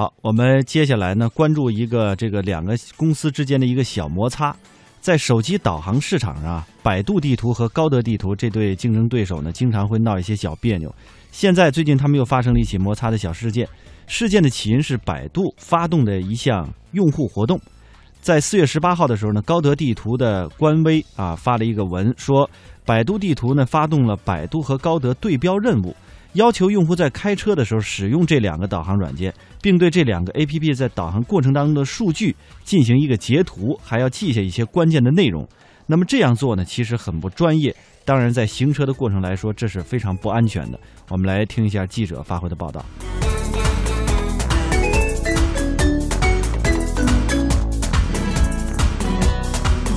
好，我们接下来呢，关注一个这个两个公司之间的一个小摩擦，在手机导航市场上，百度地图和高德地图这对竞争对手呢，经常会闹一些小别扭。现在最近他们又发生了一起摩擦的小事件，事件的起因是百度发动的一项用户活动。在四月十八号的时候呢，高德地图的官微啊发了一个文，说百度地图呢发动了百度和高德对标任务。要求用户在开车的时候使用这两个导航软件，并对这两个 APP 在导航过程当中的数据进行一个截图，还要记下一些关键的内容。那么这样做呢，其实很不专业。当然，在行车的过程来说，这是非常不安全的。我们来听一下记者发回的报道。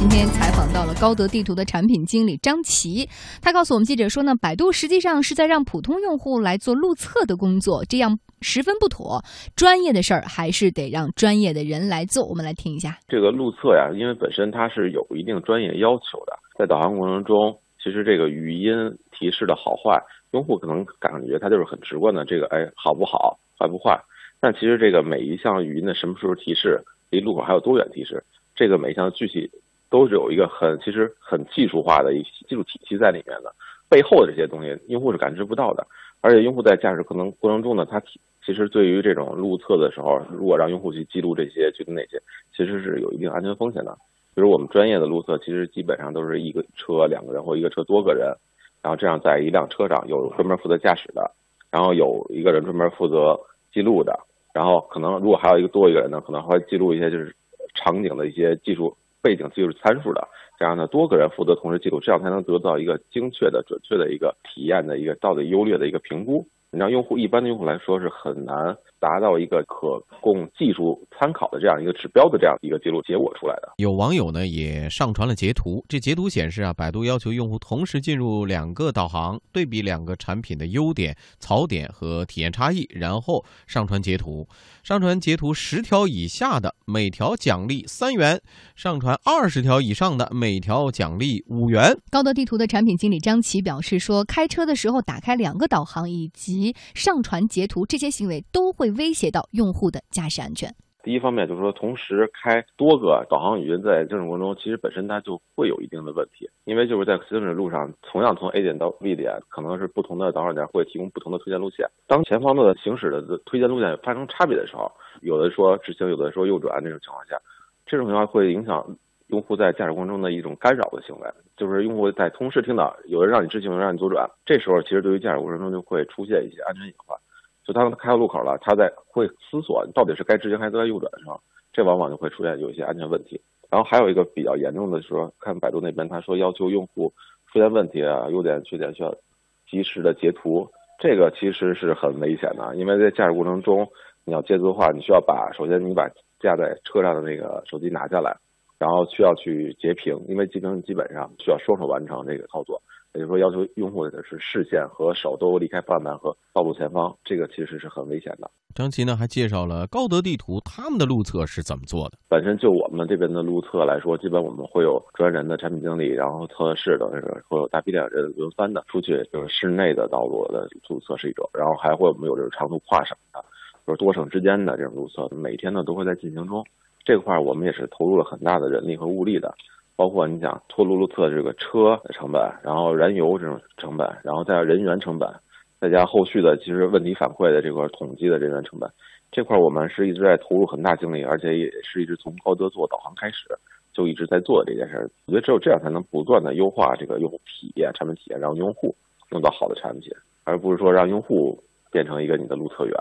今天采访到了高德地图的产品经理张琪，他告诉我们记者说呢，百度实际上是在让普通用户来做路测的工作，这样十分不妥。专业的事儿还是得让专业的人来做。我们来听一下这个路测呀，因为本身它是有一定专业要求的，在导航过程中，其实这个语音提示的好坏，用户可能感觉它就是很直观的，这个哎好不好，坏不坏。但其实这个每一项语音的什么时候提示，离路口还有多远提示，这个每一项具体。都是有一个很其实很技术化的一些技术体系在里面的，背后的这些东西用户是感知不到的。而且用户在驾驶可能过程中呢，他其实对于这种路测的时候，如果让用户去记录这些具体哪些，其实是有一定安全风险的。比如我们专业的路测，其实基本上都是一个车两个人或一个车多个人，然后这样在一辆车上有专门负责驾驶的，然后有一个人专门负责记录的，然后可能如果还有一个多一个人呢，可能会记录一些就是场景的一些技术。背景技术参数的，这样呢，多个人负责同时记录，这样才能得到一个精确的、准确的一个体验的一个到底优劣的一个评估。你让用户一般的用户来说是很难。达到一个可供技术参考的这样一个指标的这样一个记录结果出来的。有网友呢也上传了截图，这截图显示啊，百度要求用户同时进入两个导航，对比两个产品的优点、槽点和体验差异，然后上传截图。上传截图十条以下的，每条奖励三元；上传二十条以上的，每条奖励五元。高德地图的产品经理张琪表示说，开车的时候打开两个导航以及上传截图这些行为都会。威胁到用户的驾驶安全。第一方面就是说，同时开多个导航语音在行驶过程中，其实本身它就会有一定的问题，因为就是在行驶路上，同样从 A 点到 B 点，可能是不同的导航软件会提供不同的推荐路线。当前方的行驶的推荐路线发生差别的时候，有的说直行，有的说右转，这种情况下，这种情况会影响用户在驾驶过程中的一种干扰的行为，就是用户在同时听到有人让你直行，有人让你左转，这时候其实对于驾驶过程中就会出现一些安全隐患。就当他开到路口了，他在会思索到底是该直行还是该右转的时候，这往往就会出现有一些安全问题。然后还有一个比较严重的，说看百度那边他说要求用户出现问题啊、优点缺点需要及时的截图，这个其实是很危险的，因为在驾驶过程中你要截图的话，你需要把首先你把架在车上的那个手机拿下来，然后需要去截屏，因为截屏基本上需要双手完成这个操作。也就是说，要求用户的是视线和手都离开方向盘和道路前方，这个其实是很危险的。张琪呢还介绍了高德地图他们的路测是怎么做的。本身就我们这边的路测来说，基本我们会有专人的产品经理，然后测试的会有大批量人轮番的出去，就是室内的道路的路测试一种，然后还会我们有这种长途跨省的，就是多省之间的这种路测，每天呢都会在进行中。这块儿我们也是投入了很大的人力和物力的。包括你想拖路路测这个车的成本，然后燃油这种成本，然后再人员成本，再加后续的其实问题反馈的这块统计的人员成本，这块儿我们是一直在投入很大精力，而且也是一直从高德做导航开始就一直在做这件事儿。我觉得只有这样才能不断的优化这个用户体验、产品体验，让用户用到好的产品，而不是说让用户。变成一个你的路测员，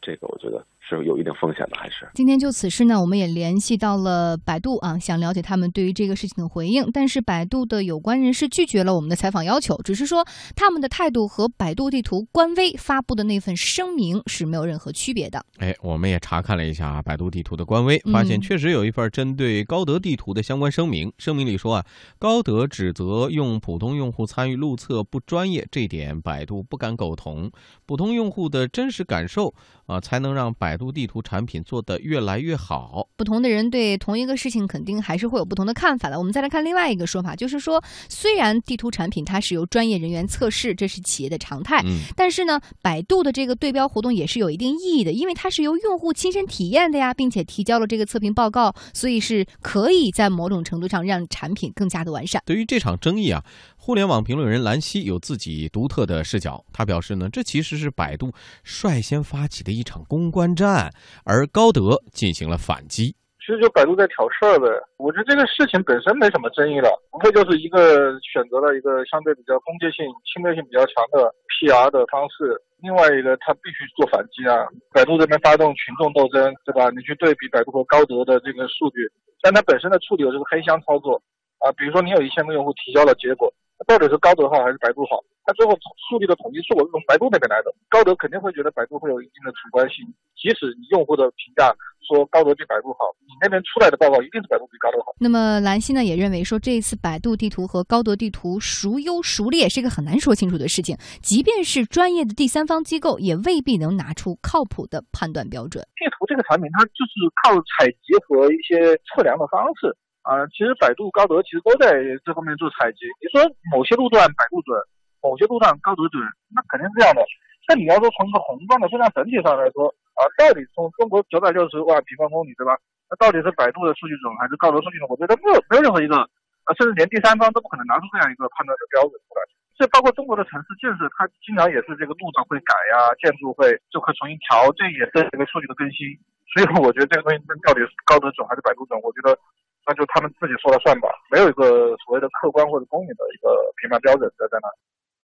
这个我觉得是有一定风险的，还是？今天就此事呢，我们也联系到了百度啊，想了解他们对于这个事情的回应。但是百度的有关人士拒绝了我们的采访要求，只是说他们的态度和百度地图官微发布的那份声明是没有任何区别的。哎，我们也查看了一下百度地图的官微，发现确实有一份针对高德地图的相关声明。声明里说啊，高德指责用普通用户参与路测不专业，这点百度不敢苟同。普通用户。户的真实感受，啊，才能让百度地图产品做得越来越好。不同的人对同一个事情肯定还是会有不同的看法的。我们再来看另外一个说法，就是说，虽然地图产品它是由专业人员测试，这是企业的常态，嗯，但是呢，百度的这个对标活动也是有一定意义的，因为它是由用户亲身体验的呀，并且提交了这个测评报告，所以是可以在某种程度上让产品更加的完善。对于这场争议啊，互联网评论人兰溪有自己独特的视角。他表示呢，这其实是百度率先发起的一场公关战，而高德进行了反击。其实就百度在挑事儿呗。我觉得这个事情本身没什么争议了，无非就是一个选择了一个相对比较攻击性、侵略性比较强的 PR 的方式，另外一个他必须做反击啊。百度这边发动群众斗争，对吧？你去对比百度和高德的这个数据，但它本身的处理有这个黑箱操作啊。比如说你有一千个用户提交了结果，到底是高德好还是百度好？它最后数据的统计是我是从百度那边来的，高德肯定会觉得百度会有一定的主观性，即使你用户的评价。说高德比百度好，你那边出来的报告一定是百度比高德好。那么兰溪呢也认为说，这一次百度地图和高德地图孰优孰劣是一个很难说清楚的事情，即便是专业的第三方机构，也未必能拿出靠谱的判断标准。地图这个产品，它就是靠采集和一些测量的方式啊。其实百度、高德其实都在这方面做采集。你说某些路段百度准，某些路段高德准，那肯定是这样的。但你要说从一个宏观的、非常整体上来说。啊，到底从中国九百六十万平方公里，对吧？那到底是百度的数据准还是高德数据准？我觉得没有没有任何一个，啊，甚至连第三方都不可能拿出这样一个判断的标准出来。这包括中国的城市建设，它经常也是这个路段会改呀，建筑会就会重新调，这也是这个数据的更新。所以我觉得这个东西到底是高德准还是百度准？我觉得那就他们自己说了算吧，没有一个所谓的客观或者公允的一个评判标准在在那。